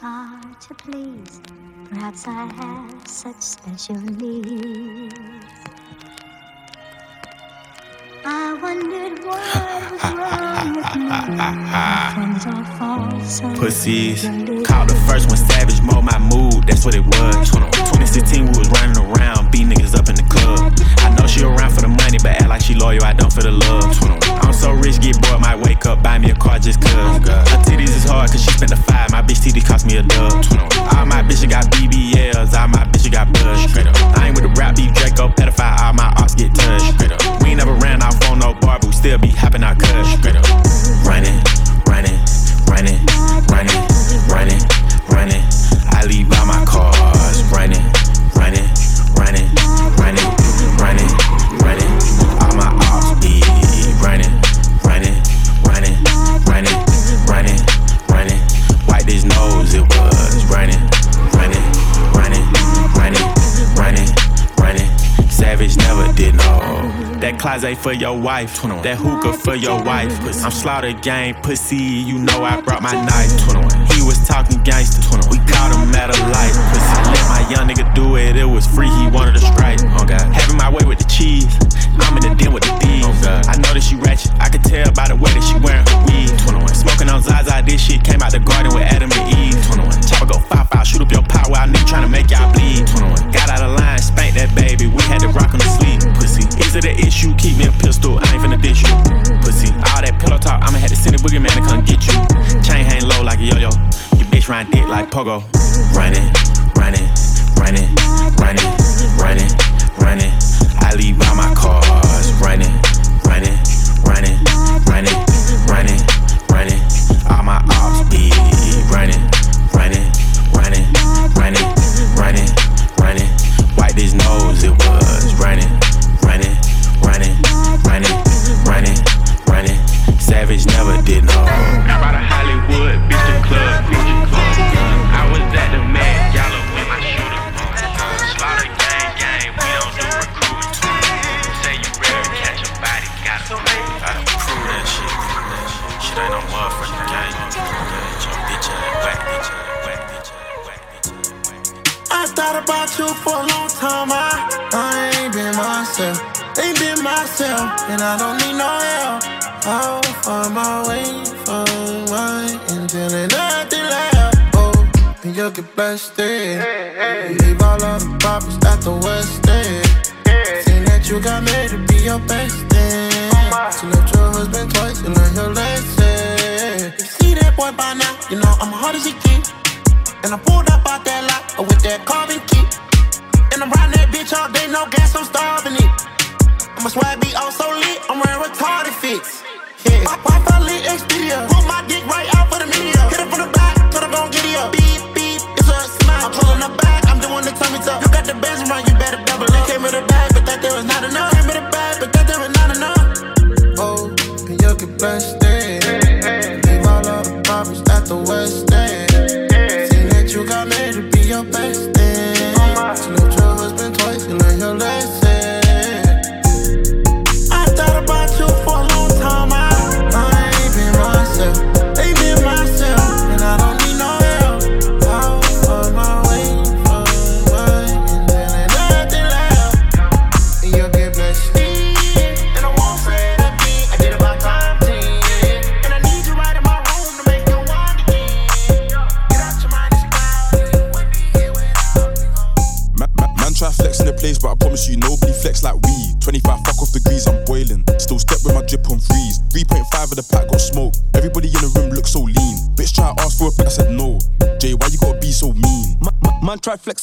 hard to please. Perhaps I have such special needs. I wondered what was wrong Pussies. Called the first one savage, mold my mood, that's what it was. 2016, we was running around, beat niggas up in the club. I know she around for the money, but act like she loyal, I don't for the love. I'm so rich, get bored, might wake up, buy me a car just cuz. Her titties is hard, cause she spent the five, my bitch titties cost me a dub. All my bitches got BBLs, all my bitches got buzz. I ain't with the rap beef, Draco, pedophile, all my arts get touched. We ain't never ran off on no still be hopping our cuz. Straight up. Running, running, running, running, running, running. I leave by my cars. Running, running, running, running, running, running. All my ops be running, running, running, running, running, running. Wipe his nose, it was running, running, running, running, running, running. Savage never did no. That closet for your wife, that hookah for your wife. I'm slaughter gang pussy, you know I brought my knife. He was talking gangster, we caught him at a light. Pussy, let my young nigga do it, it was free, he wanted a strike. Oh God, having my way with the cheese, I'm in the den with the thieves. Oh, I know that she ratchet, I can tell by the way that she wearing her weed. Smoking on Zaza, this shit came out the garden with Adam and Eve. 21. Chopper go five five, shoot up your pot while nigga tryna make y'all bleed. 21. Got out of line, spank that baby, we had to rock on the sleep. Pussy, is it an issue? Keep me a pistol, I ain't finna dish you. Pussy, all that pillow talk, I'ma have to send a boogeyman to come get you. Chain hang low like a yo-yo, your bitch ride dick like pogo. Running, running, running, running, running, running. I leave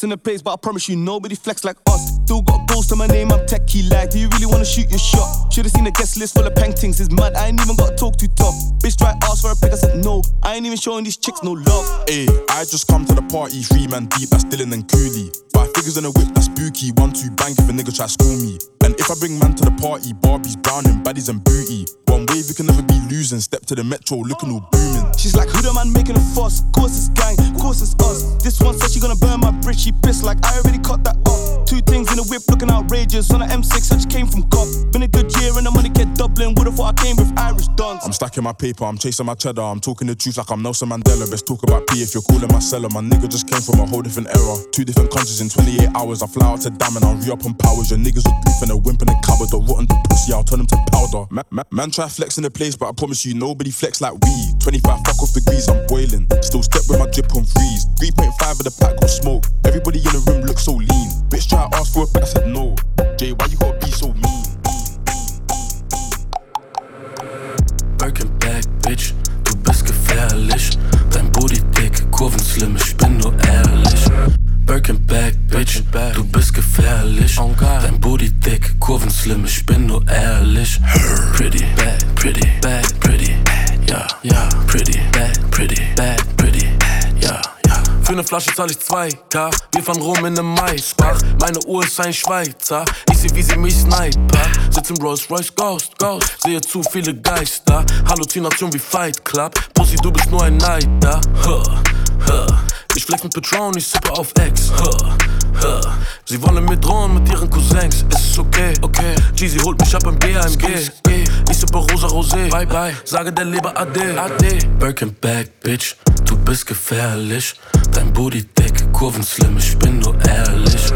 flexing the place, but I promise you nobody flex like us. Still got goals to my name, I'm techie like. Do you really wanna shoot your shot? Should've seen the guest list full of paintings, it's mad. I ain't even got to talk too tough. Bitch try ask for a pic, I said no. I ain't even showing these chicks no love. Ayy, I just come to the party, three man deep, that's Dylan and Cooley. Five figures in a whip, that's spooky. One, two, bang if a nigga try school me. And if I bring man to the party, Barbies, brown and baddies and booty. One wave, you can never be losing. Step to the metro, looking all booming. She's like, who the man making a fuss? Course it's gang, course it's us. This one said she gonna burn my bridge, she pissed like I already cut that off. Two things in a whip looking outrageous. On the M6, I just came from cop. Been a good year and the money kept doubling. Would've thought I came with Irish dons. I'm stacking my paper, I'm chasing my cheddar. I'm talking the truth like I'm Nelson Mandela. Best talk about P if you're calling my seller. My nigga just came from a whole different era. Two different countries in 28 hours. I fly out to Dam and I'll re up on powers. Your niggas look goof and a wimp in a cupboard. The rotten the pussy, I'll turn them to powder. Man, man, man try flex in the place, but I promise you nobody flex like we. 25 fuck off degrees, I'm boiling. Still step with my drip on freeze. 3.5 of the pack got smoke. Everybody in the room looks so lean. Bitch try to ask for a pack, I said no. Jay, why you gotta be so mean? Birkin Bag, Bitch, du bist gefährlich. Flasche zahl ich 2K, wir fahren rum in nem Maisbach. Meine Uhr ist ein Schweizer, ich seh wie sie mich sniper. Sitz im Rolls Royce Ghost, Ghost, sehe zu viele Geister. Halluzination wie Fight Club, Pussy, du bist nur ein Neider. Huh, huh. Ich flex mit Patron, ich sippe auf Ex. Huh. Sie wollen mir drohen mit ihren Cousins, ist es okay, okay. Jeezy holt mich ab im BAMG. Ich sippe rosa Rosé, bye bye, sage der Leber Ade, Ade. Birkin Bag, Bitch, du bist gefährlich. Dein Booty dick, Kurven slim, ich bin nur ehrlich.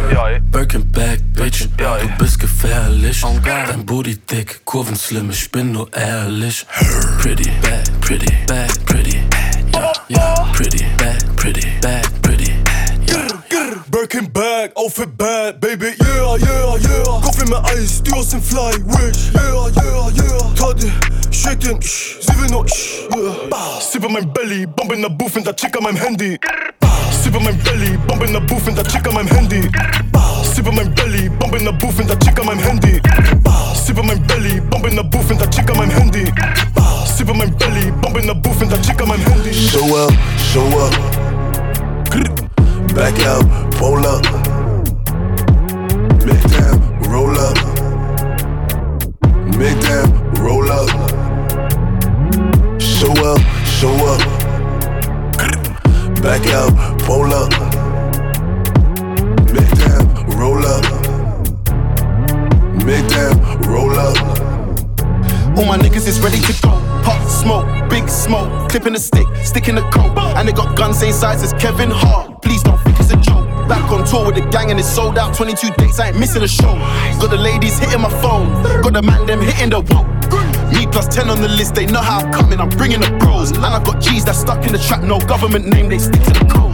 Birkin Bag, Bitch, du bist gefährlich. Dein Booty dick, Kurven slim, ich bin nur ehrlich. Pretty, bad, pretty, bad, pretty. Ja, ja, pretty, bad, pretty, bad. Birkin Bag, Outfit bad, baby, yeah, yeah, yeah. Kaffee mit Eis, die aus dem Fly, wish, yeah, yeah, yeah. Toddy, shaken, shh, sie will nur, shh, yeah. Sippe mein Belly, in der Booth in der Chick an meinem Handy. Sippe mein Belly, in der Booth in der Chick an meinem Handy. Sippe mein Belly, in der Booth in der Chick an meinem Handy. Sippe mein Belly, in der Booth in der Chick an meinem Handy. Sippe mein Belly, in der Booth in der Chick an meinem Handy. Show up, show up. Back out, pull up. Make them roll up. Make them roll up. Show up, show up. Back out, pull up. Make them roll up. Make them roll up. All my niggas is ready to go. Pop smoke, big smoke, clipping the stick, sticking the coat. And they got guns same size as Kevin Hart. Tour with the gang and it's sold out. 22 dates, I ain't missing a show. Got the ladies hitting my phone, got the man them hitting the whoa. Me plus 10 on the list, they know how I'm coming, I'm bringing the bros. And I've got G's that stuck in the trap, no government name, they stick to the code.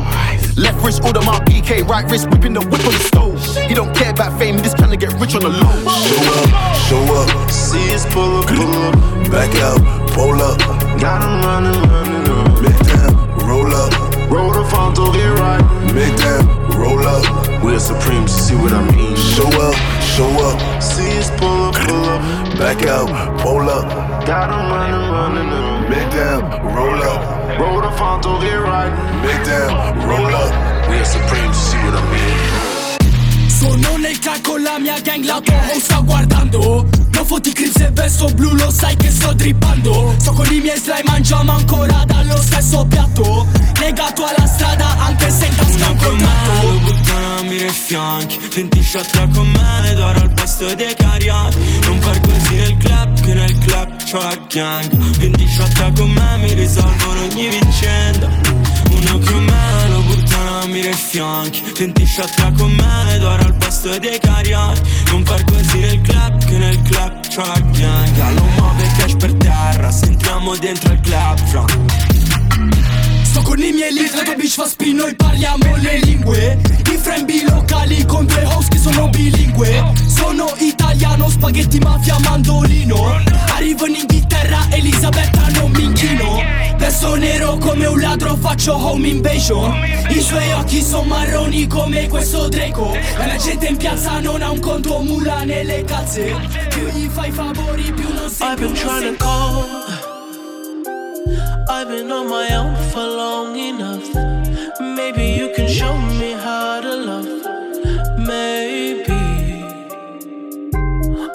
Left wrist, order my BK, right wrist, whipping the whip on the stove. He don't care about fame, just trying to get rich on the low. Show up, show up. See us pull up, pull up. Back out, pull up. Got 'em running, running up. Make them roll up. Roll the phone to get right. Make them roll up. We're supreme, see what I mean? Show up, show up. See us pull up, pull up. Back out, pull up. Got 'em running, running up. Make them roll up. Roll the phone to get right. Make them roll up. We're supreme, see what I mean? Sono nel car con la mia gang, la tua house sta guardando Fotti clip se verso blu, lo sai che sto drippando. Sto con i miei slime, mangiamo ancora dallo stesso piatto. Legato alla strada anche se in tasca un colmato Buttami nei fianchi Senti sciatta con me D'ora al posto dei cariati Non far così nel club Che nel club c'ho la gang. Senti sciatta con me Mi risolvono ogni vicenda. Uno con me Lo buttami nei fianchi Senti sciatta con me D'ora al posto dei cariati Non far così nel club Che nel club c'ho la gang. Gallo muove cash per terra Sentiamo dentro il club fra. Sto con i miei lead, la tua bitch fa spin, noi parliamo le lingue. I frembi locali con due host che sono bilingue. Sono italiano, spaghetti, mafia, mandolino. Arrivo in Inghilterra, Elisabetta non mi inchino Verso nero come un ladro faccio home invasion I suoi occhi sono marroni come questo Draco E la gente in piazza non ha un conto mula nelle calze Più gli fai favori più non sei I've been trying to call. I've been on my own for long enough. Maybe you can show me how to love. Maybe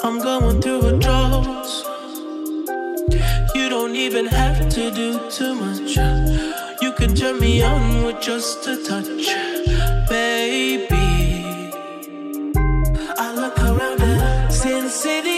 I'm going through a drought. Don't even have to do too much. You can turn me on with just a touch, baby. I look around and since city's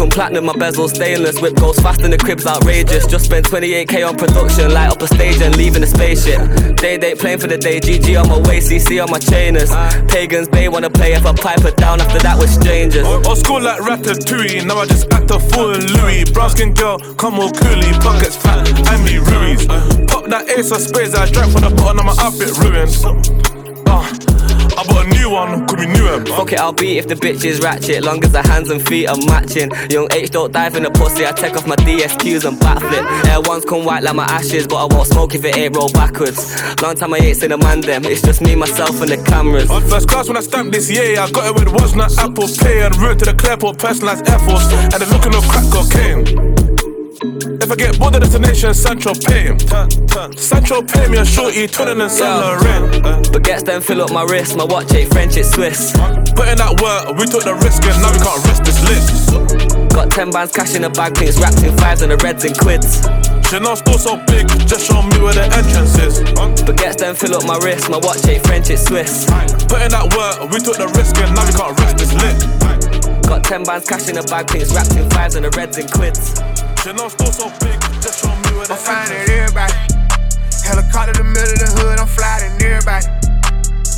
come platinum, my bezel stainless. Whip goes fast and the crib's outrageous. Just spent 28k on production, light up a stage and leaving the spaceship. Day date playing for the day, GG on my waist, CC on my chainers. Pagans, they wanna play if I pipe it down after that with strangers. Old school like Ratatouille, now I just act a fool in Louis. Brown skin girl, come all coolie, buckets fat, I me Ruiz. Pop that ace of spades, I drank from the bottom of my outfit ruined. Uh, I bought a new one, could be newer. Eh, Fuck it, I'll beat if the bitch is ratchet. Long as the hands and feet are matching. Young H don't dive in the pussy. I take off my DSQs and backflip. Air ones come white like my ashes, but I won't smoke if it ain't roll backwards. Long time I ain't seen a man them. It's just me, myself, and the cameras. On first class when I stamped this year, I got it with was not Apple Pay and route to the Clearport personalized Air Force and the looking of crack cocaine. If I get bored of destination, Central pay. him. Central pay me a shorty, twinning and Saint Laurent. Baguettes then fill up my wrist. My watch ain't French, it's Swiss. Put in that work, we took the risk and now we can't rest this list. Got 10 bands cash in the bag, things wrapped in fives and the reds and quids. Chanel store so big, just show me where the entrance is. Baguettes then fill up my wrist. My watch ain't French, it's Swiss. Put in that work, we took the risk and now we can't rest this lit. Got 10 bands cash in the bag, things wrapped in fives and the reds and quids. Chanel store so big, just show me where the I'm finding everybody. Helicopter in the middle of the hood, I'm flying everybody.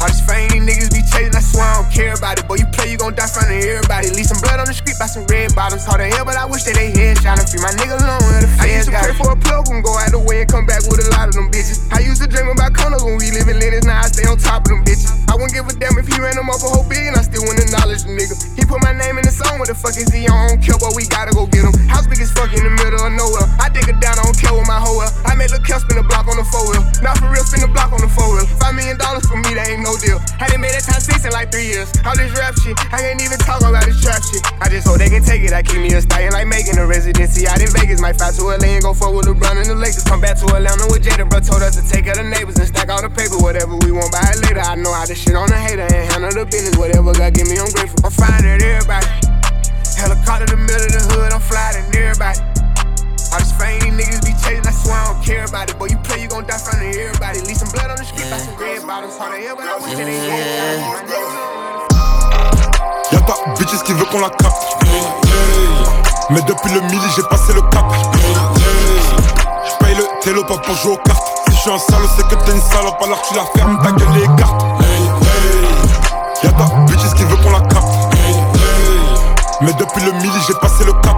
All this fame these niggas be chasing, I swear I don't care about it. Boy, you play, you gon' die front of everybody. Leave some blood on the street by some red bottoms. Hard to hell, but I wish that they headshot and free my nigga alone with the fans. I used to pray for a plug and go out the way and come back with a lot of them bitches. I used to dream about condos when we live in Linus, now I stay on top of them bitches. I wouldn't give a damn if he ran them up a whole billion, I still wouldn't acknowledge the nigga. He put my name in the song, what the fuck is he on? I don't care, but we gotta go get him. House big as fuck in the middle of nowhere. I dig it down, I don't care with my hoe. I made Lil' Kel spin the block on the four wheel. Not for real, spin the block on the four wheel. Five million dollars for me, that ain't no deal. Hadn't made that time six in like three years. All this rap shit, I can't even talk about this trap shit. I just hope they can take it. I keep me a stallion like making a residency out in Vegas. Might fly to LA and go fuck with LeBron and the Lakers. Come back to Atlanta with Jada, bro. Told us to take of the neighbors and stack all the paper. Whatever we want, buy it later. I know how to shit on a hater and handle the business. Whatever God give me, I'm grateful. I'm fine at everybody. Helicopter in the middle of the hood, I'm flying at everybody. All this fame these niggas be chasing, I swear I don't care about it. Boy, you play, you gon' die front of everybody. Leave some blood on the street, buy some red bottoms. Hard to hell, but I wish that they Y'a ta bitches qui veut qu'on la capte. Mais depuis le midi, j'ai passé le cap. J'paye le télo pas pour jouer aux cartes. Si j'suis un salaud, c'est que t'es une salope, alors tu la fermes, ta gueule les cartes. Y'a ta bitches qui veut qu'on la capte. Mais depuis le midi, j'ai passé le cap.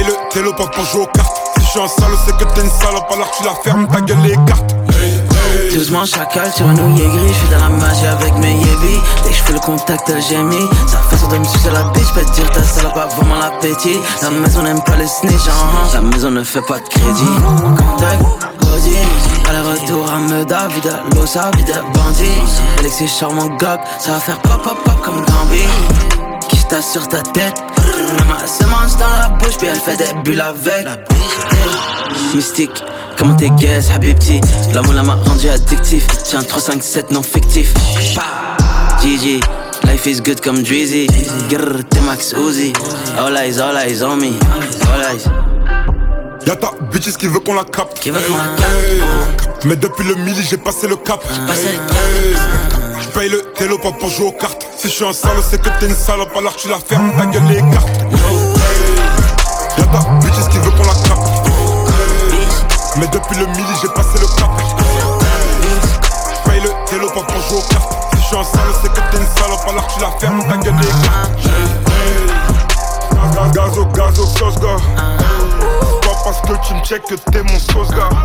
J'paye le télo pas pour jouer aux cartes. Si j'suis un salaud, c'est que t'es une salope, alors tu la fermes, ta gueule les cartes. Doucement chacal sur un nouillet gris, je suis dans la magie avec mes yébis Dès que je fais le contact j'ai mis Sa façon de me sucer la bitch, peux te dire ta salope a vraiment l'appétit. La maison n'aime pas les snitch, hein. la maison ne fait pas de crédit. Contact, Gaudi, aller-retour à Meda, vide l'osa, vide bandit Alexis charmant gog, ça va faire pop pop pop comme Gambi Qui se sur ta tête. Ma dans la bouche, puis elle fait des bulles avec. Mystique, comment t'es guess, Habibti L'amour m'a rendu addictif. Tiens 3, 5, 7 non fictif GG, life is good comme Drizzy. Grrr, t'es Max Uzi. All eyes, all eyes on me. All eyes Y'a ta bitches qui veut qu'on la capte. Qui veut qu'on la capte. Mais depuis le midi, j'ai passé le cap. J'paye le télo pas pour jouer aux cartes. Si je suis un salaud, c'est que t'es une salope, alors tu la fermes, ta gueule les cartes. Y'a ta bitches qui veut qu'on la capte. Mais depuis le midi, j'ai passé le cap. Check que t'es mon sauce.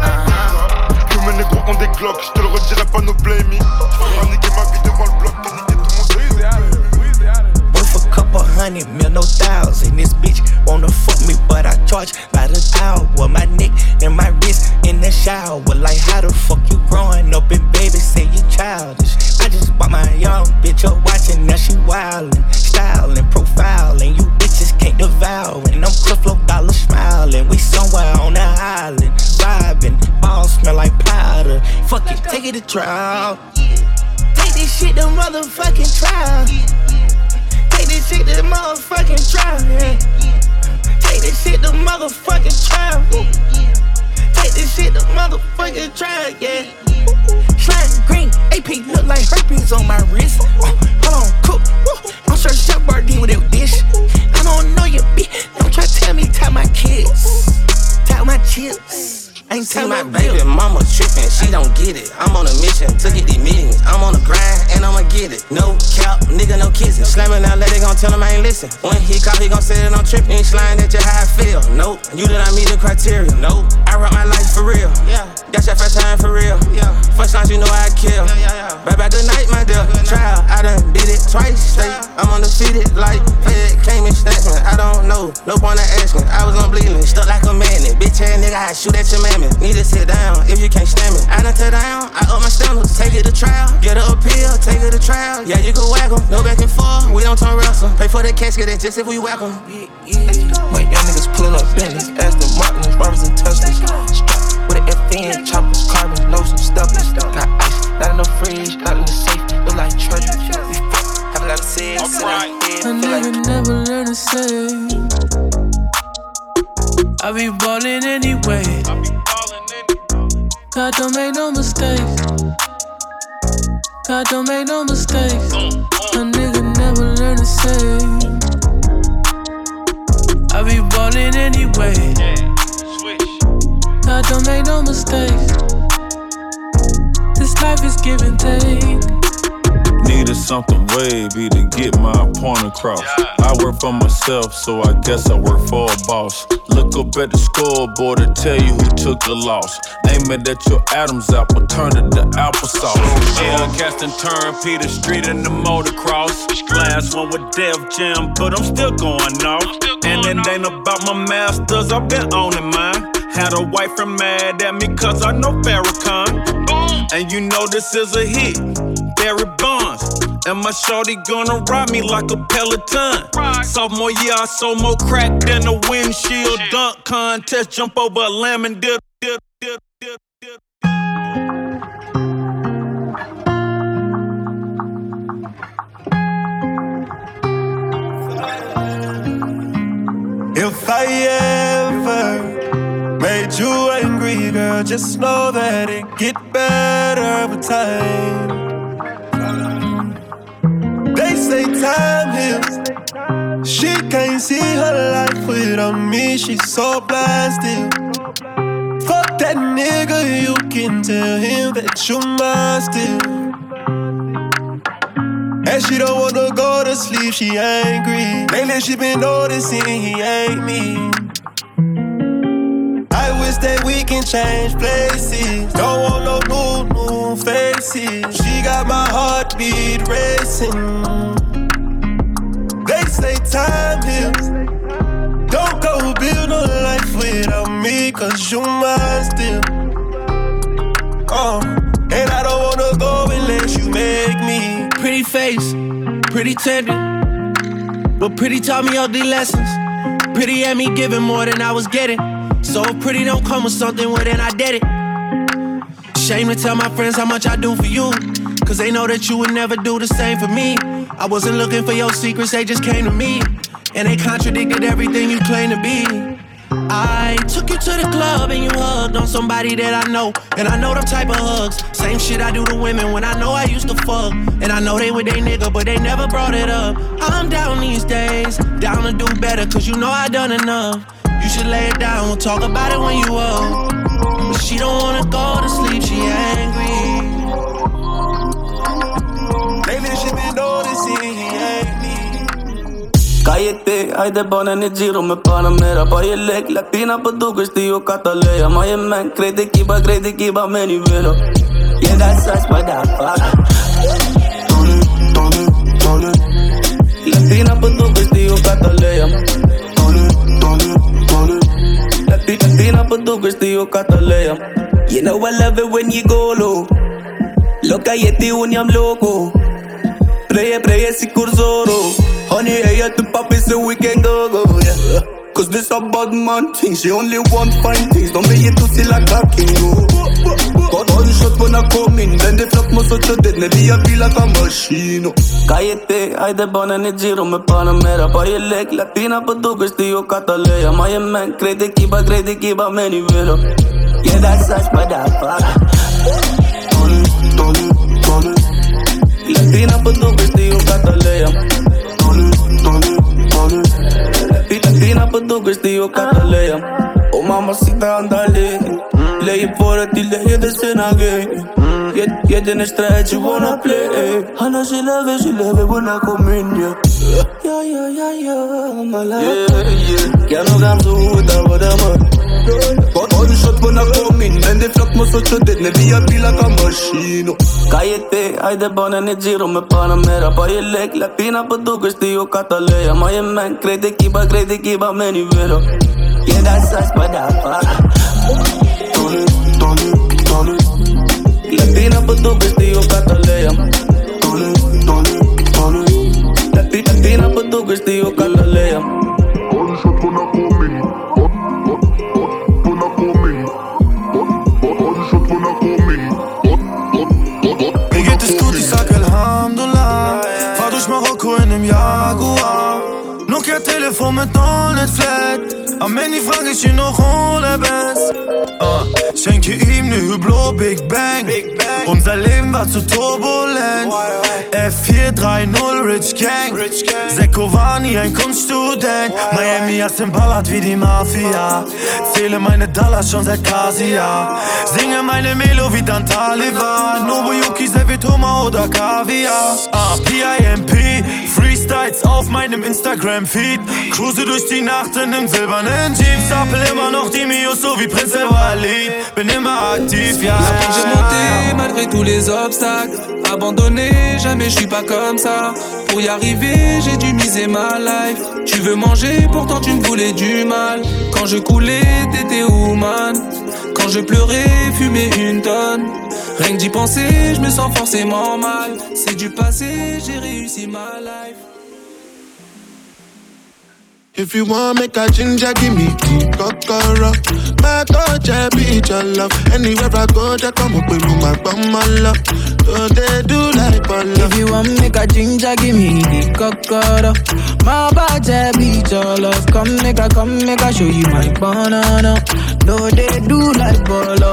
Trial. Take this shit to motherfucking trial. Take this shit to motherfucking trial. Take this shit to motherfucking trial. Take this shit to motherfucking trial. Yeah. Slime green, AP look like herpes on my wrist. Listen. When he call, he gon' say that I'm trippin'. Ain't slime that you how I feel. Nope, you did not meet the criteria. Nope, I rock my life for real. Yeah, that's your first time for real. Yeah, first time you know I kill. Yeah, yeah, yeah. Bye bye, good night, my dear. Trial, I done did it twice straight. I'm undefeated like Fed came and snatched me. I don't know, no point of asking. I was on bleeding, stuck like a magnet. Bitch ass nigga, I shoot at your man. Need to sit down if you can't stand me. I done tear down, I up my standards. Take it to trial, get her appeal, take it to trial. Yeah, you can whack em, no back and forth. We don't turn wrestle. Pay for the casket, that's just if we whack em. Yeah, yeah. My young niggas pulling up Bentleys, Aston Martins, Barbers and Teslas. Strapped with an FN, choppers, some stuff. Got ice, not in the fridge, not in the safe. Look like treasure. We fuck, have a lot of sex, sit right. A nigga never learn to say. I be ballin' anyway. God don't make no mistakes. God don't make no mistakes. Mm, mm. A nigga never learn to say. I be ballin' anyway. God don't make no mistakes. This life is give and take. Needed something wavy to get my point across. I work for myself, so I guess I work for a boss. Look up at the scoreboard to tell you who took the loss. Name it at your Adam's apple, turn it to applesauce. Yeah, casting turn Peter Street in the motocross. Last one with Def Jam, but I'm still going off. And it ain't about my masters, I've been owning mine. Had a wife from mad at me cause I know Farrakhan. And you know this is a hit, Barry Bonds. And my shorty gonna ride me like a Peloton. Sophomore year, I sold more crack than a windshield dunk contest. Jump over a lamb and dip, dip, dip, dip, dip. If I ever made you angry, girl, just know that it get better with time. They say time heals. She can't see her life without me. She's so still. Fuck that nigga, you can tell him that you mine still. And she don't wanna go to sleep, she angry. Lately she been noticing he ain't me. That we can change places. Don't want no new, new faces. She got my heartbeat racing. They say time heals. Don't go build a life without me, cause you mine still. Oh, and I don't wanna go unless you make me. Pretty face, pretty tender. But pretty taught me ugly lessons. Pretty had me giving more than I was getting. So pretty don't come with something, well then I did it. Shame to tell my friends how much I do for you. Cause they know that you would never do the same for me. I wasn't looking for your secrets, they just came to me. And they contradicted everything you claim to be. I took you to the club and you hugged on somebody that I know. And I know them type of hugs. Same shit I do to women when I know I used to fuck. And I know they with they nigga, but they never brought it up. I'm down these days, down to do better, cause you know I done enough. You should lay it down, talk about it when you up. But she don't wanna go to sleep, she angry. Lately she been noticing me. Cállate, haide bane një gjiro me para mera Pa je lek, latina për dukesh ti jo kataleja Ma je men, krejti kiba, krejti kiba me një velo Yeah, that's us, but that fuck Latina për dukesh ti jo Tu Cataleya. You know I love it when you go low. Loca y este un loco. Play play si cursoro. Honey, at the papi so we can go go. Yeah. Cause this a bad man thing. She only want fine things. Don't be it to see like a king. Oh. Got all the shots when I come in. Then they flop my such a dead. Maybe I feel like a machine. Cállate, hay de el giro, me panamera Pa' je leg, latina pa' tu vestido cataleya Maar je man, de kiba, de kiba, niet willen Yeah, that's such but that fuck Latina pa' tu vestido cataleya Latina pa' tu vestido cataleya Oh mamacita, andale Leg je voor het, die leg je de zin aan game Je, je in de strijd, je wanna play? Hanna, she love it, she love it when I come in, yeah Yeah, yeah, yeah, yeah, my life Yeah, yeah Ya no gaan zo goed, dat wordt hem Got all the shots when I come in. En they flop me so to dead, maybe I feel like a machine. Oh. Cállate, hay de ban en el giro, me panamera Pa' je leg, latina pa' tu vestido cataleya Maar je man, kreeg de kiba, kreeg de kiba, me niet willen Yeah, that's such but that fuck Latina pa' tu vestido cataleya Lati- Latina pa' tu vestido cataleya Telefon mit Donut Flat. Am Handy frag ich ihn noch ohne Best. Ah, schenke ihm ne Hublot Big Bang. Unser Leben war zu turbulent. F430 Rich Gang. Seko war nie ein Kunststudent. Miami hast den ballert wie die Mafia. Zähle meine Dollars schon seit Kasia. Singe meine Melo wie dann Taliban. Nobuyuki, Sevitoma oder Kaviar. Ah, PIMP, Auf meinem Instagram-Feed. Cruise durch die Nacht in nem silbernen Jeep. Immer noch so wie Prinz. Bin immer aktiv, malgré tous les obstacles. Abandonné, jamais je suis pas comme ça. Pour y arriver, j'ai dû miser ma life. Tu veux manger, pourtant tu me voulais du mal. Quand je coulais, t'étais woman. Quand je pleurais, fumais une tonne. Rien que d'y penser, je me sens forcément mal. C'est du passé, j'ai réussi ma life. If you want make a ginger, give me the kokoro. My touch, be your love. Anywhere I go, just come up with my bum, love. So they do like Polo. If you want make a ginger, give me the cocoa. My body beat your love. Come make a, come make a show you my banana. No, they do like bolo.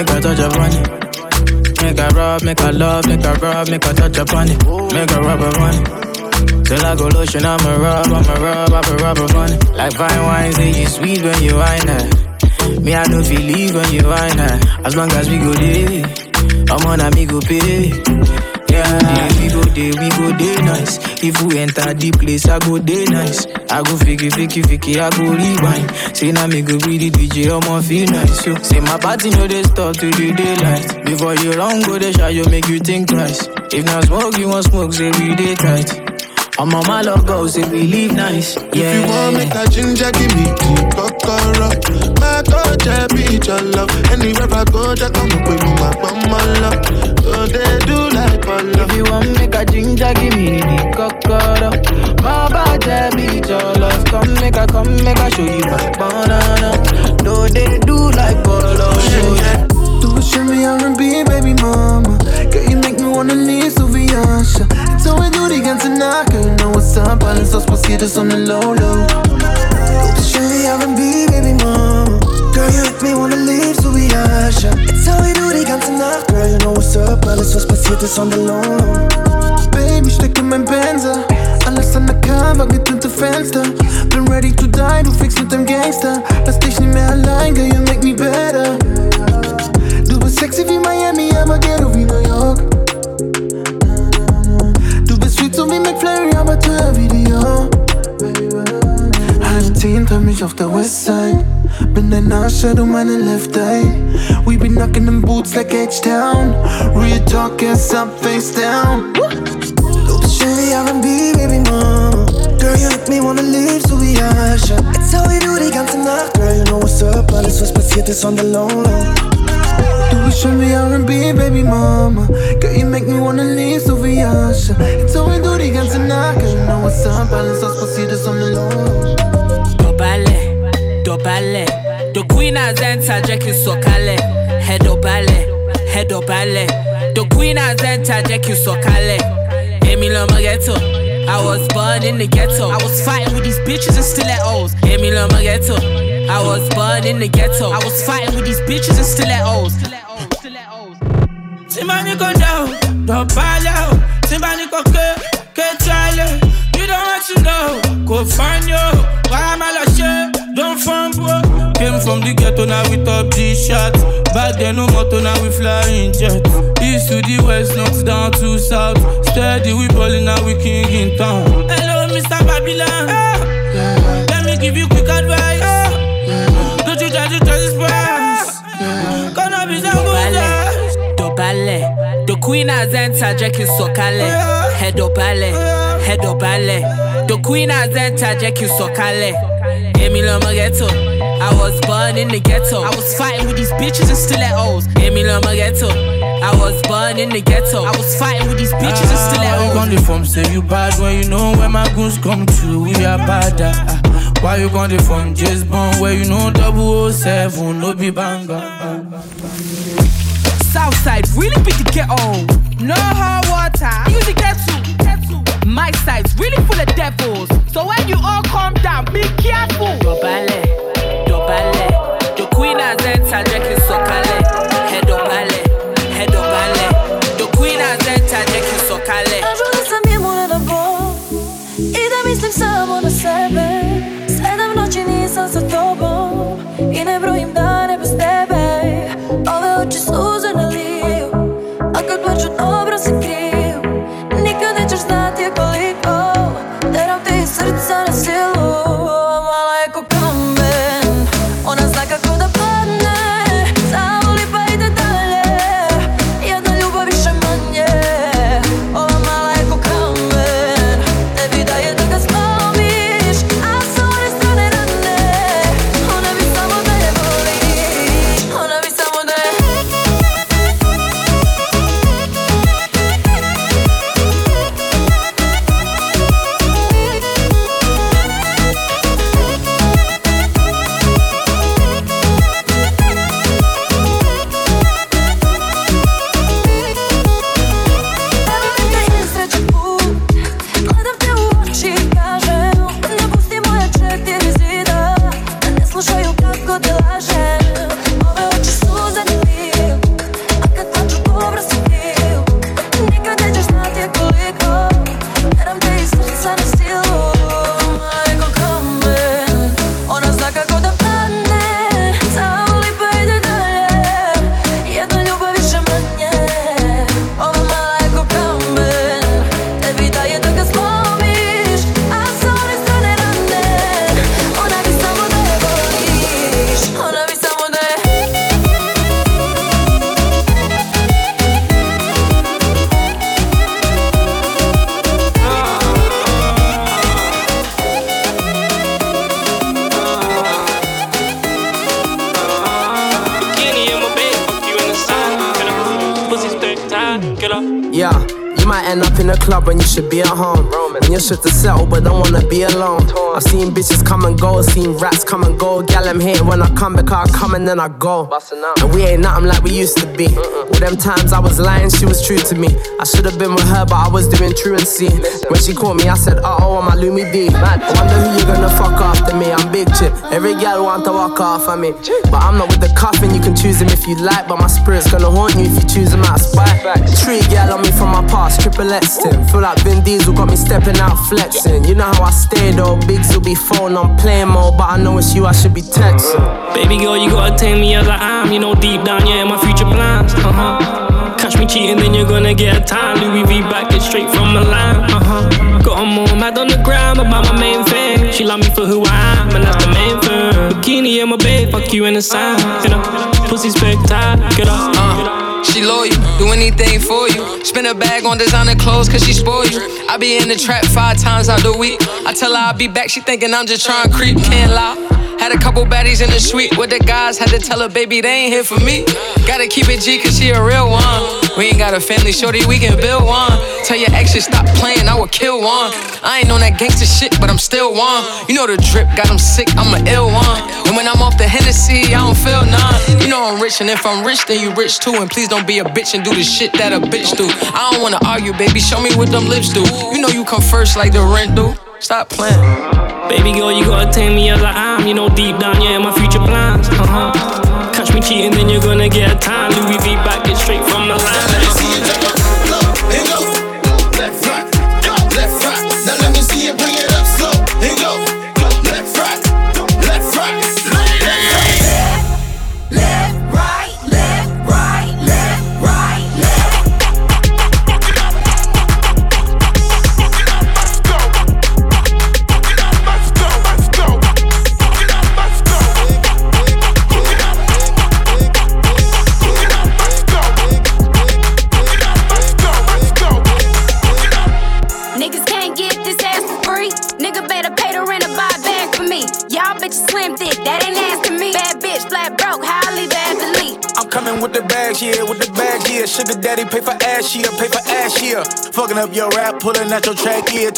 Make a touch upon it. Make a rub, make a love, make a rub, make a touch upon it. Make a rub upon it. Till I go lotion, I'ma rub, I'ma rub, I'ma rub upon it. Like fine wine, say you sweet when you wine it. Eh. Me, I don't feel leave when you wine it. Eh. As long as we go there, I'm on a me go pay. Yeah, we go there, we go there nice. If we enter the place, I go there nice. I go fiki, fiki, fiki, I go rewind. Say now me go be the DJ, I'ma feel nice. So, say my party no they stop till the daylight. Before you run, go they shot you make you think twice. If not smoke, you want smoke, say we day tight. I'm on my love go, say we live nice. Yeah. If you want make a ginger, give me the kokoro. My touch, I be your love. Anywhere I go, just come up with my bum, my love. So they do like Polo. If you want make a ginger, give me the cocoa. My body beat your love. Come make a, come make a show you my banana. No, they do like polo. Yeah. Do a shimmy R&B, baby mama. Girl, you make me wanna leave It's how we do the ganze Nacht, know what's up. Alles, was passiert ist the low, low. Do a shimmy R&B, baby mama. Girl, you make me wanna leave Sylviasha. It's how we do die ganze Nacht, girl, you know what's up. Alles, was passiert ist on the low. Baby, steck in mein Benzer. Alles undercover, getönte Fenster. Bin ready to die, du fix mit dem Gangster. Lass dich nicht mehr allein, girl, you make me better. Du bist sexy wie Miami, aber ghetto wie New York. Video. Halb zehn treffe mich auf der Westside. Bin dein Asche, du meine Left Eye. We be knocking them boots like H-Town. Real talk, ass up, face down. Du bist schön wie R&B, Baby Mom. Girl, you make me wanna leave, so wie Asche. Jetzt hau ich nur die ganze Nacht. Girl, you know what's up, alles was passiert ist on the low. low. We show me R&B, baby mama? Girl, you make me wanna leave, so we Usher. It's how we do the ganze Nacht. Girl, you know what's up, alles was passiert ist on the low. Dobale, dobale. The queen has entered, Jackie Sokale. Head obale, head obale. The queen has entered, Jackie Sokale. Emilio Maghetto. I was born in the ghetto. I was fighting with these bitches and stilettos. Emilio Maghetto. I was born in the ghetto. I was fighting with these bitches and stilettos. Timbani go down, don't pile out. Timbani go ke, ke trial. You don't want to know, go find you. Why am I like shit? Don't phone bro. Came from the ghetto, now we top G shots. Back then, no motor, now we flying jet. East to the west, north down to south. Steady, we ballin', now we king in town. Hello, Mr. Babylon. Ah. Let me give you quick advice. The queen has entered, Jackie Sokale. Head obale, head obale. The queen has entered, Jackie Sokale. Emilio Maghetto. I was born in the ghetto. I was fighting with these bitches and stilettos. Emilio Maghetto. I was born in the ghetto. I was fighting with these bitches and Why you gonna from say you bad when you know where my goons come to? We are bad. ah, ah. Why you gonna from just Bond where you know 007 no be banger? Southside really beat the ghetto. No hot water. Music ghetto. My side's really full of devils. So when you all calm down, be careful. Dobale, dobale. The queen has entered, Jackie Sokale. Head obale, head obale. The queen has entered, Jackie Sokale. Ajută să mi mână de bol I da mislim samo na sebe Sedam noći nisam sa tobom I ne brojim dane might end up in a club when you should be at home. You're shit to settle, but don't wanna be alone. I've seen bitches come and go, seen rats come and go. Gal, I'm here when I come back, I come and then I go. And we ain't nothing like we used to be. All them times I was lying, she was true to me. I should have been with her, but I was doing truancy. When she caught me, I said, uh oh, I'm a Lumi D. I wonder who you're gonna fuck after me. I'm big chip. Every gal want to walk off of me. But I'm not with the coffin, you can choose him if you like. But my spirit's gonna haunt you if you choose him out of spite. Tree gal on me from my past, triple X thing. Feel like Vin Diesel got me stepping out flexing. You know how I stay though, Biggs will be phone on play mode. But I know it's you, I should be texting. Baby girl, you gotta take me as I am. You know, deep down, yeah, my future plans. Uh huh. Catch me cheating, then you're gonna get a time. Louis V back it straight from Milan. Uh huh. Got 'em all mad on the gram about my main thing. She love me for who I am, and that's the main thing. bikini, yeah, my babe, fuck you in the sand. You know, pussy spectacular. Uh, she loyal, do anything for you. Spend a bag on designer clothes cause she spoil you. I be in the trap five times out the week. I tell her I'll be back, she thinking I'm just trying to creep, can't lie. Had a couple baddies in the suite with the guys, had to tell her, baby, they ain't here for me. Gotta keep it G, cause she a real one. We ain't got a family, shorty, we can build one. Tell your ex to stop playing, I would kill one. I ain't on that gangster shit, but I'm still one. You know the drip got them sick, I'm an ill one. And when I'm off the Hennessy, I don't feel none. You know I'm rich, and if I'm rich, then you rich too. And please don't be a bitch and do the shit that a bitch do. I don't wanna argue, baby, show me what them lips do. You know you come first like the rent do. Stop playing. Baby girl, you gotta take me as I am. You know, deep down, yeah, in my future plans. Uh huh. Catch me cheating, then you're gonna get a time. Louis V back it straight from the line.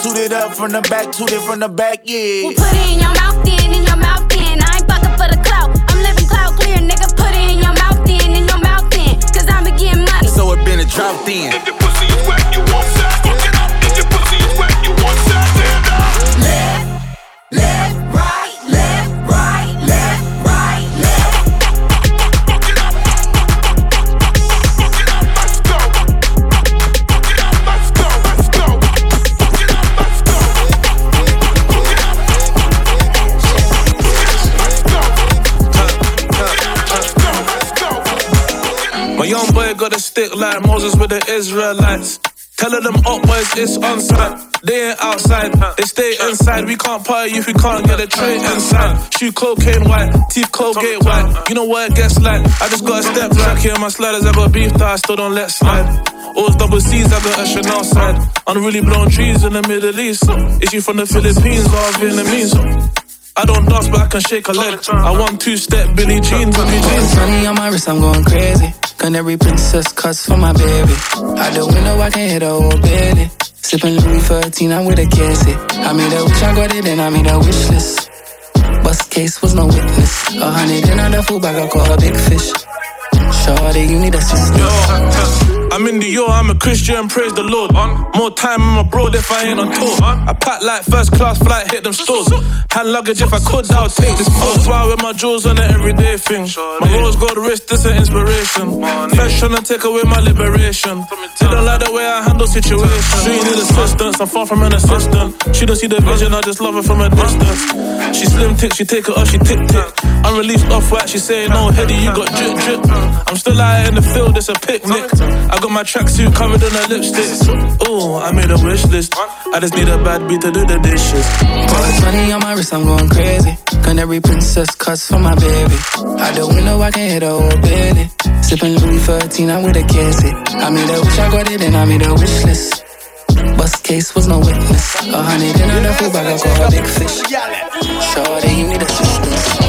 Toot it up from the back, toot it from the back, yeah. Put it in your mouth, Israelites. Telling them up boys it's on site. They ain't outside, they stay inside. We can't party if we can't get a tray inside. Shoe cocaine white, teeth Colgate white. You know what it gets like. I just got a step back here, my sliders. Got beef that I still don't let slide. Always double C's, I got a Chanel side. Unruly blown trees in the Middle East. Is you from the Philippines or Vietnamese? I don't dance, but I can shake a leg. I want two step Billy Jeans on me jeans. Money on my wrist, I'm going crazy. Canary princess cuts for my baby. Out the window, I can hit a whole belly. Sipping Louis 13, I'm with a cassie. I made a wish, I got it, and I made a wish list. Bust case was no witness. A hundred in on the full bag, I caught a big fish. Shorty, you need assistance. Yo, I'm in the yo, I'm a Christian, praise the Lord. More time I'm abroad if I ain't on tour. I pack like first class flight, hit them stores. Hand luggage if I could, I'll take this pose. Fly with my jewels on the everyday thing. My rose gold wrist, this an inspiration. Flesh trying to take away my liberation. They don't like the way I handle situations. She need assistance, I'm far from an assistant. She don't see the vision, I just love her from a distance. She slim tick, she take it off, she tick tick. i Unreleased off white, she say no, heady, you got drip drip. I'm still out in the field, it's a picnic. I got my tracksuit covered in a lipstick. Ooh, I made a wish list. I just need a bad beat to do the dishes. Got 20 on my wrist, I'm going crazy. Canary princess cuts for my baby. Out the window, I can hit a whole belly. Sipping Louis 13, I'm with a cassie. I made a wish, I got it, and I made a wish list. Bust case was no witness. A hundred in on the full bag, I caught a big fish. Shorty, you need assistance.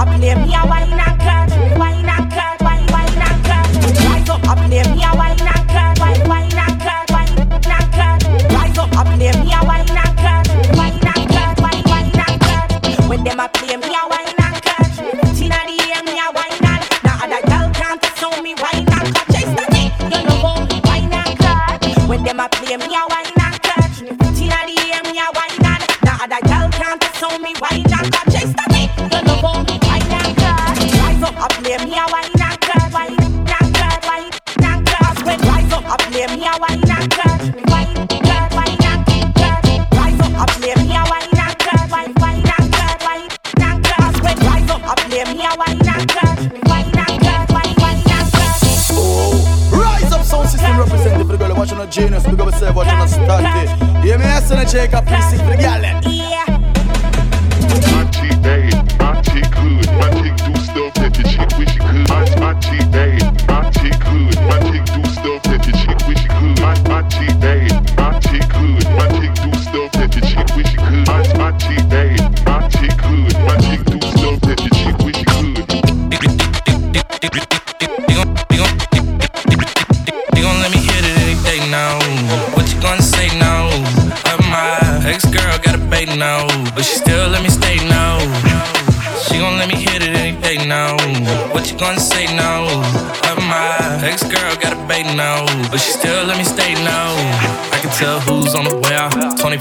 Up, play me a wine and curl, wine and curl, wine, wine and curl. Rise up, up, play me a wine and curl, wine, wine and curl, wine and curl. Rise up, up, play me a wine and curl, wine and curl, wine, wine and curl. When them a play me a wine and curl, Tina the air me a wine and. Now other girl can't show me wine and. Chase the you know go wine and curl. When them a play me a wine and curl, Tina the air me a wine and. Now other girl can't show me wine and girl watching a genius. Big up yourself, watching a study. Yeah, me I son check up PC for the girl them. Yeah. My chick bad, my chick good, my chick do stuff that the chick wish she could. My, my chick bad,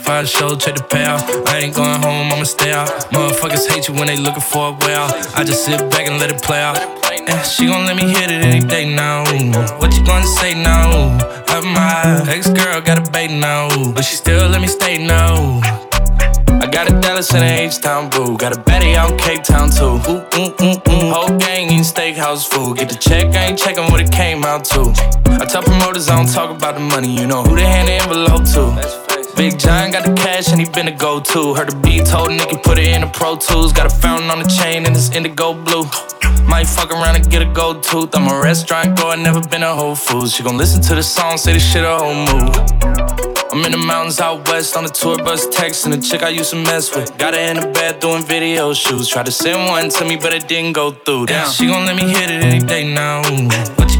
25 show, check the payout. I ain't going home, I'ma stay out. Motherfuckers hate you when they looking for a way out. I just sit back and let it play out. Yeah, she gon' let me hit it any day now. What you gonna say now? Uh, my ex girl got a bait now, but she still let me stay now. I got a Dallas and a H-Town boo. Got a Betty out in Cape Town too. Ooh, mm, mm, mm. Whole gang eating steakhouse food. Get the check, I ain't checking what it came out to. I tell promoters I don't talk about the money. You know who they hand the envelope to. Big John got the cash and he been a go-to. Heard the beat told Nicky put it in the Pro Tools. Got a fountain on the chain and it's indigo blue. Might fuck around and get a gold tooth. I'm a restaurant goer, never been a Whole Foods. She gon' listen to the song, say this shit a whole move. I'm in the mountains out west on the tour bus, texting a chick I used to mess with. Got her in the bed doing video shoots. Tried to send one to me, but it didn't go through. Damn, she gon' let me hit it any day now.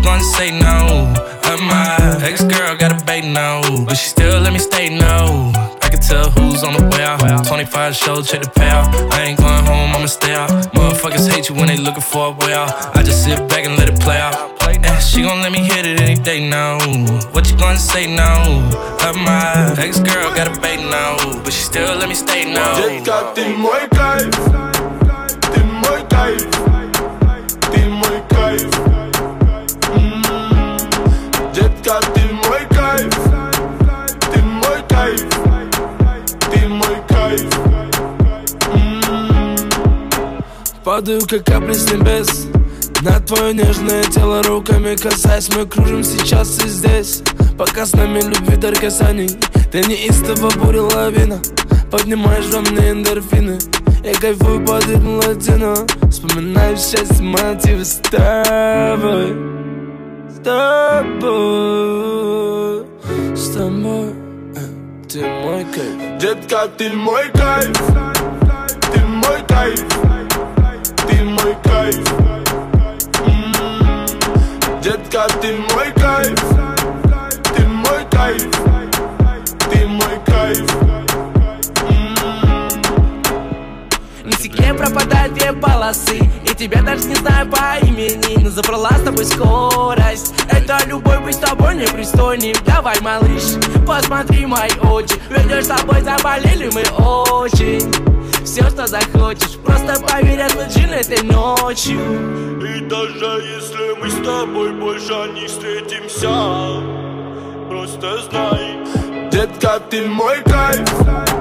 What you gonna say now? Uh, my ex girl got a bait now, but she still let me stay now. I can tell who's on the way out. 25 show, check the payout. I ain't going home, I'ma stay out. Motherfuckers hate you when they looking for a way out. I just sit back and let it play out. Yeah, she gon' let me hit it any day now. What you gonna say now? Uh, my ex girl got a bait now, but she still let me stay now. Dziecka, ty mój kajf Ty mój kajf Ty Dziecka, ty mój kajf Ty mój kajf Ty mój kajf Падаю, как капли с небес. На твое нежное тело руками касаясь Мы кружим сейчас и здесь. Пока с нами любви дар касаний. Ты неистово буря лавина. Поднимаешь во мне эндорфины. Я кайфую под ритм латино Вспоминаю счастье мотивы с тобой stumble, stumble T'es moins que Jetka, t'es moins my T'es moins que T'es moins que Jetka, t'es moins que T'es moins que T'es moins que На стекле пропадают две полосы И тебя даже не знаю по имени. Но забрала с тобой скорость. Это любовь быть с тобой непристойным Давай, малыш, посмотри мои очи. Ведешь с тобой заболели мы очень. Все, что захочешь Просто поверь, отложи этой ночью. И даже если мы с тобой больше не встретимся Просто знай Dziecka, ty mój kajf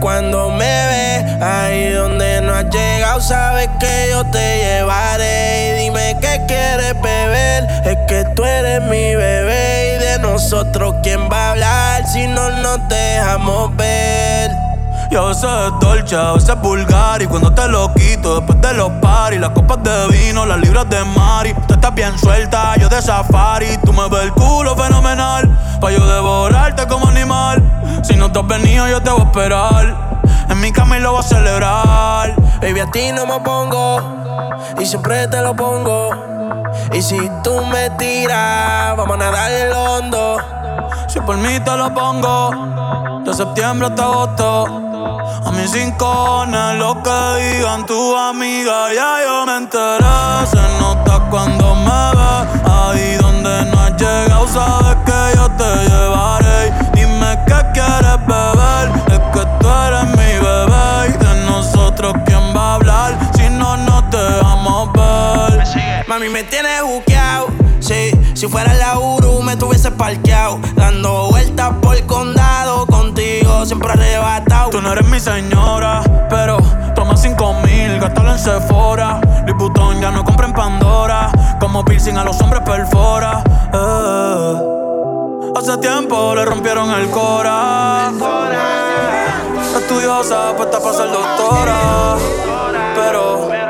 Cuando me ve. Ahí donde no has llegado, sabes que yo te llevaré. Y dime qué quieres beber. Es que tú eres mi bebé. Y de nosotros, ¿quién va a hablar si no nos dejamos ver? Y a veces es dolce, a veces es vulgar. Y cuando te lo quito después de los paris Las copas de vino, las libras de Mari. Tú estás bien suelta, yo de safari. Tú me ves el culo fenomenal Pa' yo devorarte como animal. Si no te has venido yo te voy a esperar. En mi cama y lo voy a celebrar. Baby, a ti no me pongo y siempre te lo pongo. Y si tú me tiras, vamos a nadar el hondo. Si por mí te lo pongo, de septiembre hasta agosto. A mis rincones, lo que digan tu amiga, ya yo me enteré. Se nota cuando me ves, ahí donde no has llegado, sabes que yo te llevaré. Dime qué quieres beber, es que tú eres mi bebé. Y de nosotros, ¿quién va a hablar si no nos dejamos ver? Mami, me tienes buqueado. Si fuera la Uru me tuviese parqueado. Dando vueltas por el condado. Contigo siempre arrebatado. Tú no eres mi señora, pero toma cinco mil, gástalo en Sephora. Liputón ya no compra en Pandora. Como piercing a los hombres perfora. Eh. Hace tiempo le rompieron el cora. Estudiosa, puesta para ser doctora. Pero.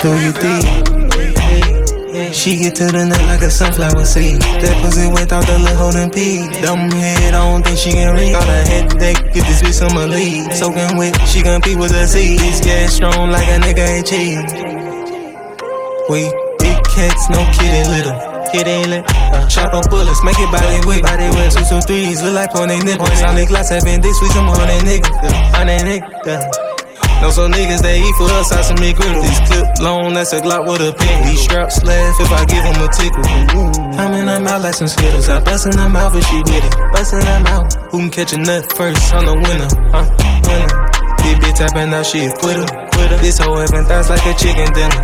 Do you think? She get to the nut like a sunflower seed. That pussy without the little holding pee. Dumb head, I don't think she can read. Got a headache, get this bitch some lead. Soaking wet, she compete with a seed. This gas strong like a nigga ain't cheese. We big cats, no kidding little. Kid ain't lit. Uh, chop up bullets, make it body weight. Body weight, two, two, threes, look like on they nipples. Sonic glass, seven dicks, we some on that nigga. On that nigga. Know some niggas they eat for us, I some McGriddle. These clip long, that's a Glock with a pin. These straps laugh if I give them a tickle. I'm in them out like some Skittles. I bustin' them out, but she with it. Bustin' them out. Who can catch a nut first? I'm the winner. Huh? Winner. This bitch tapping out, she a quitter. Quitter. This hoe having thoughts like a chicken dinner.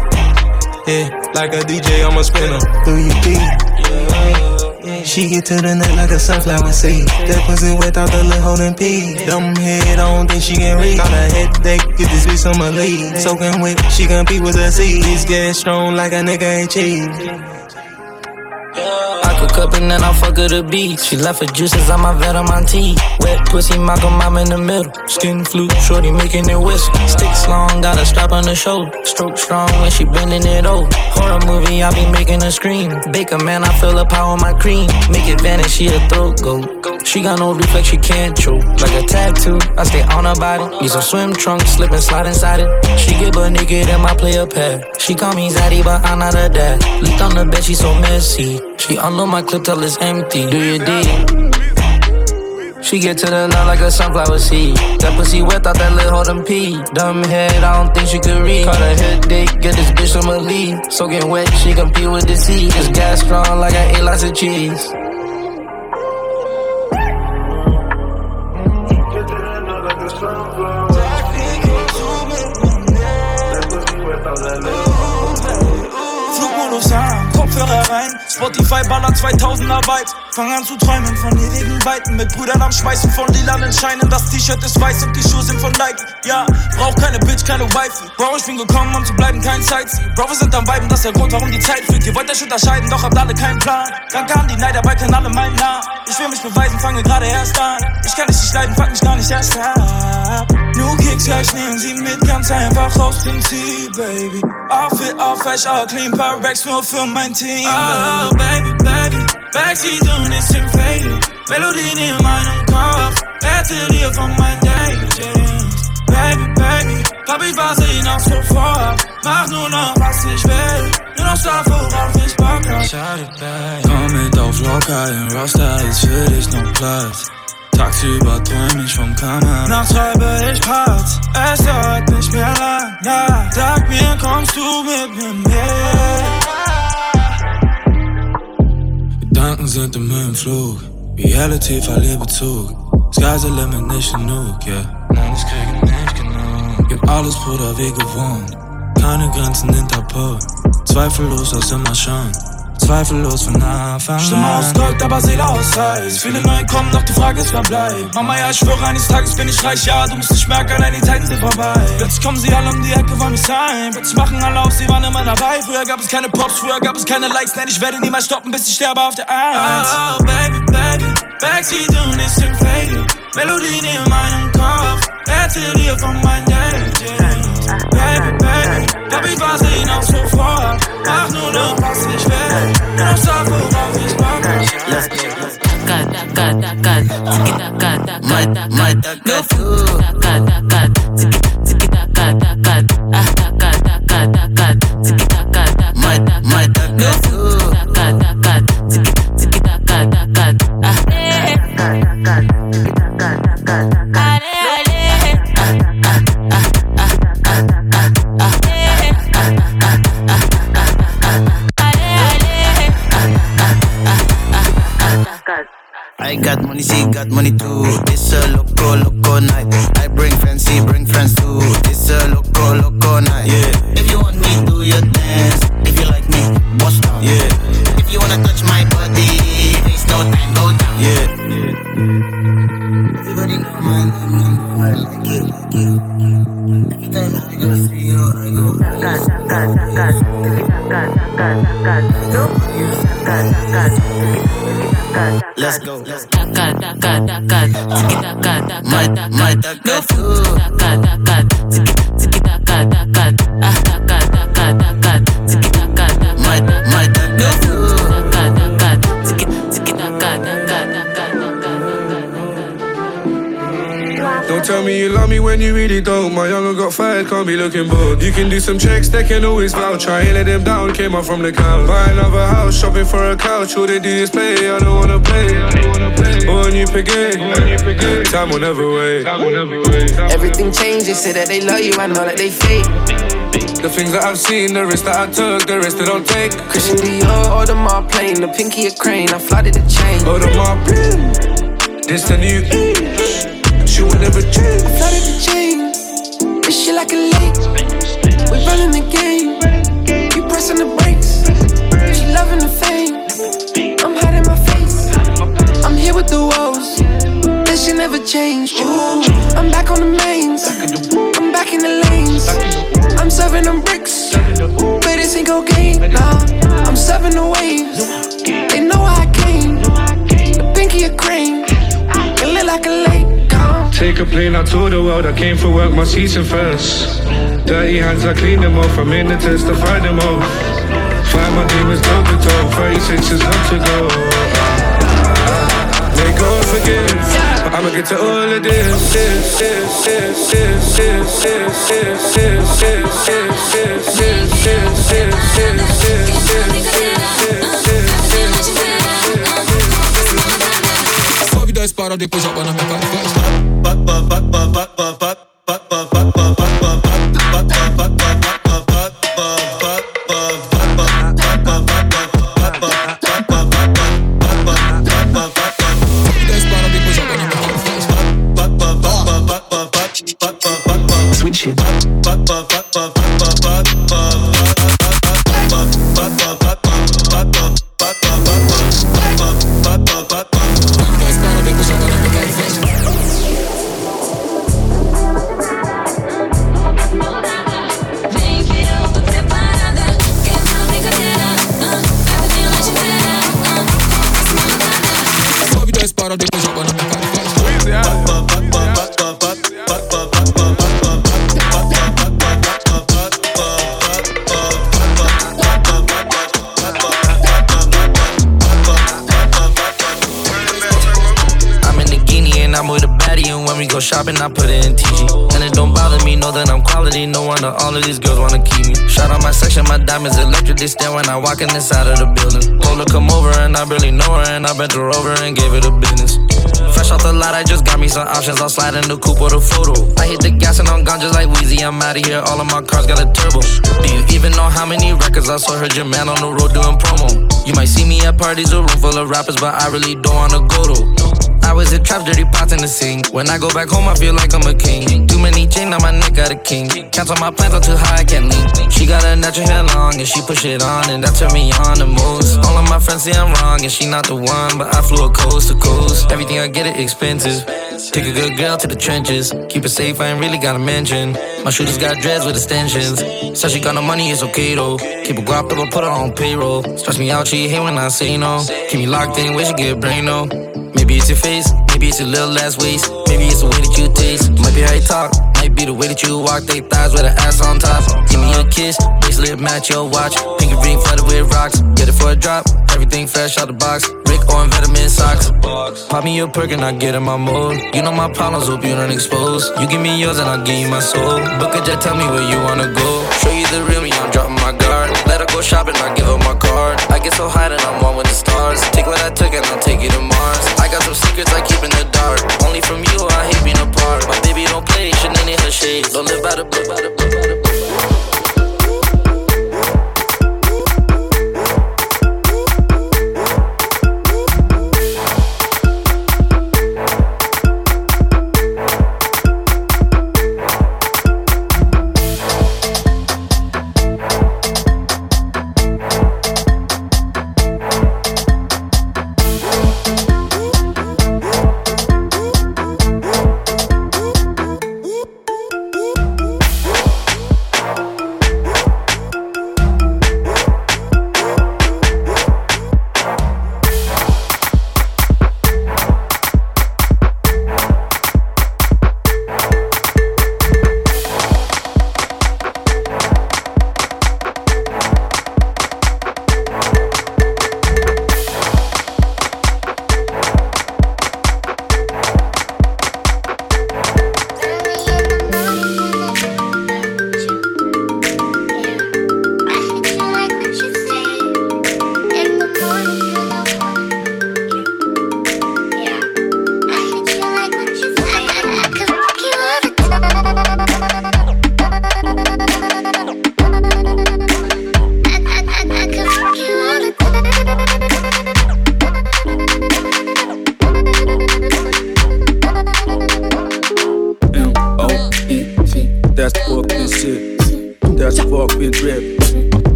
Yeah, like a DJ, I'm a spinner. Who you be? She get to the nut like a sunflower seed. That pussy without the little holding pee. Dumb head, I don't think she can read. Got a headache, get this bitch on my lead. Soaking wet, she compete with a seed. This gas strong like a nigga ain't cheese. I could cup and then I fuck her the beat. She left her juices on my vet on my teeth. Wet pussy, Malcolm, I'm in the middle. Skin flute, shorty making it whistle. Sticks long, got a strap on the shoulder. Stroke strong when she bending it over. Horror movie, I be making her scream. Baker man, I feel the power on my cream. Make it vanish, she a throat go. She got no reflex, she can't choke. Like a tattoo, I stay on her body. Need some swim trunks, slip and slide inside it. She get butt naked in my player pad. She call me Zaddy, but I'm not a dad. Leaked on the bed, she so messy. She under my clip till it's empty. Do your dig? She get to the nut like a sunflower seed. That pussy wet, thought that little hold them pee. Dumb head, I don't think she could read. Caught a headache, get this bitch on my lead. Soaking wet, she compete with the sea. This gas strong like I ate lots of cheese. Kopfhörer rein. Spotify ballert 2000er Vibes. Fang an zu träumen von ewigen Weiten. Mit Brüdern am Schmeißen von lilanen Scheinen. Das T-Shirt ist weiß und die Schuhe sind von Nike. Ja, brauch keine Bitch, keine Wife. Bro, ich bin gekommen, um zu bleiben, kein Sightsee. Bro, wir sind am Viben, das ist der Grund, warum die Zeit fliegt. Ihr wollt euch unterscheiden, doch habt alle keinen Plan. Dann kamen die Neider, bald kennen alle meinen Namen. Ich will mich beweisen, fange gerade erst an. Ich kann dich nicht leiden, fuck mich gar nicht erst ab. New Kicks, gleich nehmen sie mit, ganz einfach aus Prinzip, Baby. Outfit, all fresh, all clean, paar Racks nur für mein Team. Oh, Baby, Baby, Backseat und ist im Fade. Melodien in meinem Kopf, hätte dir von meinen Daydreams. Baby, Baby, hab ich was hinaus sofort. Mach nur noch, was ich will. Nur noch Stoff, worauf ich Bock hab. Schade, Baby. Komm mit auf locker, im Roster ist für dich noch Platz. Tagsüber träum ich vom Kammern. Nachts schreibe ich Parts, es dauert nicht mehr lang. Na, sag mir, kommst du mit mir mit? Gedanken sind im Höhenflug. Reality verliert Bezug. Sky's the limit, nicht genug, yeah. Nein, ich kriege nicht genug. Gib alles, Bruder, wie gewohnt. Keine Grenzen Interpol. Zweifellos, das immer schon. Zweifellos von Anfang Stimme aus Gold, aber Seele aus Eis. Viele neue kommen, doch die Frage ist, wer bleibt. Mama, ja, ich schwöre, eines Tages bin ich reich, ja, du musst nicht merken, allein die Zeiten sind vorbei. Plötzlich kommen sie alle um die Ecke, wollen mich sein. Plötzlich machen alle auf, sie waren immer dabei. Früher gab es keine Pops, früher gab es keine Likes. Nein, ich werde niemals stoppen, bis ich sterbe auf der Eins. Oh, baby, baby, Backseat und ist im Fade. Melodien in meinem Kopf, erzähl dir von meinen Daydreams. Heb ik water als een vrouw? Maak nu de pas niet weg. En op zaken van is bakken. Kat, kat, kat, tiki da kat, kat, kat, no food. Kat, kat, tiki, tiki da kat, kat, ah. I got money, she got money too. It's a loco, loco night. Can't be looking bored. You can do some checks, they can always vouch. I ain't let them down, came up from the couch. Buy another house, shopping for a couch. All they do is play, I don't wanna play. Or a new piggy. Time will never wait. Everything changes, say that they love you, I know that they fake. The things that I've seen, the risks that I took, the risks that I'll take. Christian Dior, or the Mar plane, the pinky a crane, I flooded the chain. Or the Mar This the new age. She will never change. I flooded the chain, like. We running the game, you pressing the brakes. She loving the fame, I'm hiding my face. I'm here with the woes, this shit never changed. Ooh, I'm back on the mains, I'm back in the lanes. I'm serving them bricks, but this ain't cocaine. Nah, I'm serving the waves, they know I came. The pinky a crane, Take a plane out to the world. I came for work, my season first. Dirty hands, I clean them off. I'm in the test to find them off. Find my demons toe to toe. 36 is not to go. Let go and forgive. But I'ma get to all of this. this, this, this, this, this, this, this, this, this, this, this, this, this, this, this, Só vida espara, depois joga na minha cara e faz. All of these girls wanna keep me. My section, my diamonds electric They stare when I walk in inside of the building. Her come over and I barely know her And I bent her over and gave her the business. Fresh off the lot, I just got me some options. I'll slide in the coupe or the photo. I hit the gas and I'm gone just like Weezy. I'm out of here, all of my cars got a turbo. Do you even know how many records I saw? Heard your man on the road doing promo. You might see me at parties, a room full of rappers But I really don't wanna go to I was in trap, dirty pots in the sink. When I go back home, I feel like I'm a king. Too many chains on my neck, got a king. Cancel my plans, I'm too high, I can't lean. She got a natural hair long, and she push it on, and that turn me on the most. All of my friends say I'm wrong, and she not the one, but I flew a coast to coast. Everything I get it expensive. Take a good girl to the trenches. Keep it safe, I ain't really gotta mention. My shooters got dreads with extensions. Said she got no money, it's okay though. Keep a guap, but put her on payroll. Stress me out, she hate when I say no. Keep me locked in, wish she get brain no. Maybe it's your face, maybe it's your little less waist, maybe it's the way that you taste. Might be how you talk, might be the way that you walk. They thighs with an ass on top. Give me a kiss, bracelet match your watch. Pinky ring flooded with rocks, get it for a drop. Everything fresh out the box. Rick on vitamin socks. Pop me a perk and I get in my mode. You know my problems, hope you don't expose. You give me yours and I'll give you my soul. Book a jet, tell me where you wanna go. Show you the real me, I'm dropping my guard. Let her go shopping, I give her my card. I get so high that I'm one with the stars. Take what I took and I'll take you to Mars. I got some secrets I keep in the dark. Only from you, I hate being apart. My baby don't play, shouldn't in her shades. Don't live by the by the book, by the book.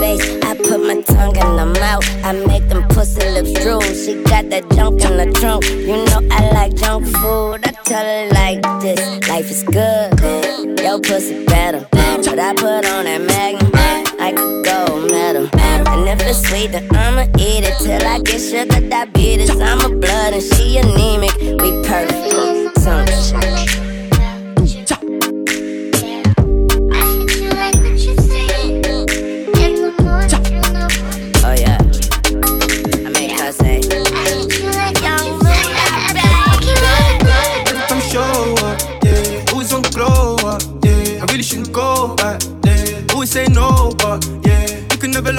Face. I put my tongue in her mouth, I make them pussy lips drool. She got that junk in the trunk, you know I like junk food. I tell her like this, life is good, yo pussy better. But I put on that magnum, I could go metal. And if it's sweet, then I'ma eat it till I get sugar diabetes. I'm a blood and she anemic, we perfect. Some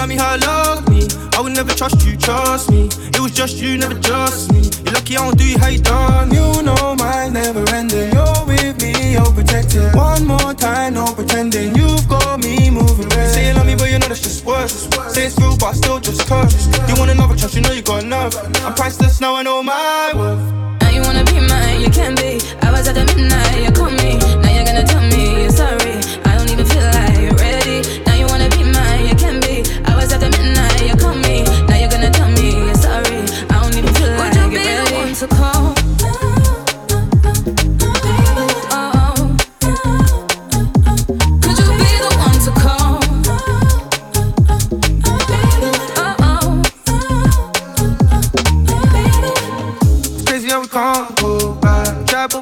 love me how I love me. I would never trust you, trust me. It was just you, never just me. You're lucky I don't do you how you done. You know mine never ending. You're with me, you're protected. One more time, no pretending. You've got me moving. You say you love me, but you know that's just words. Say it's real, but I still just curse. You want another trust, you know you got enough. I'm priceless now, I know my worth. Now you wanna be mine, you can be. I was at the midnight, you called me.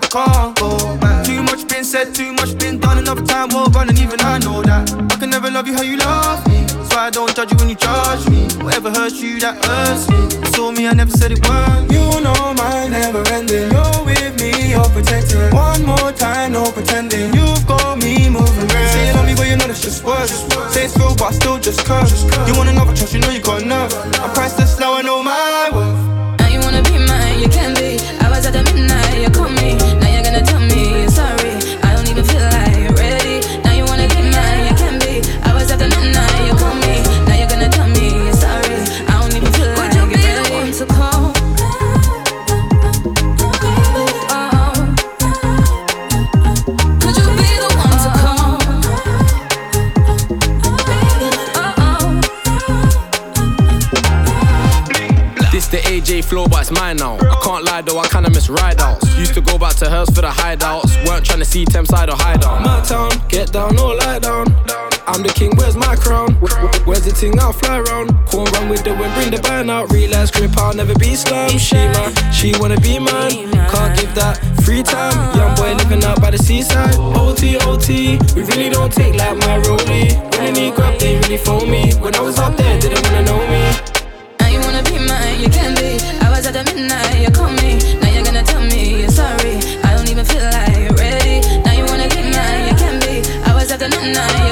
Can't go back. Too much been said, too much been done. Another time we're gone, and even I know that. I can never love you how you love me. So I don't judge you when you judge me. Whatever hurts you, that hurts me. You saw me, I never said it weren't. You know mine never ending. You're with me, you're protected. One more time, no pretending. You've got me moving. Red. Say you love me, but you know that's just words. Say it's real, but I still just curse. You want it's mine now. I can't lie though, I kinda miss ride outs. Used to go back to hers for the hideouts. Weren't trying to see Thameside or hideout. My town, get down or lie down. I'm the king, where's my crown? Where's the ting? I'll fly round. Corn run with the wind, bring the band out. Realize grip, I'll never be slam. She man, she wanna be man. Can't give that free time. Young boy living out by the seaside. OT, OT, we really don't take like my rollie. When I need grab, they really phone me. When I was up there, night.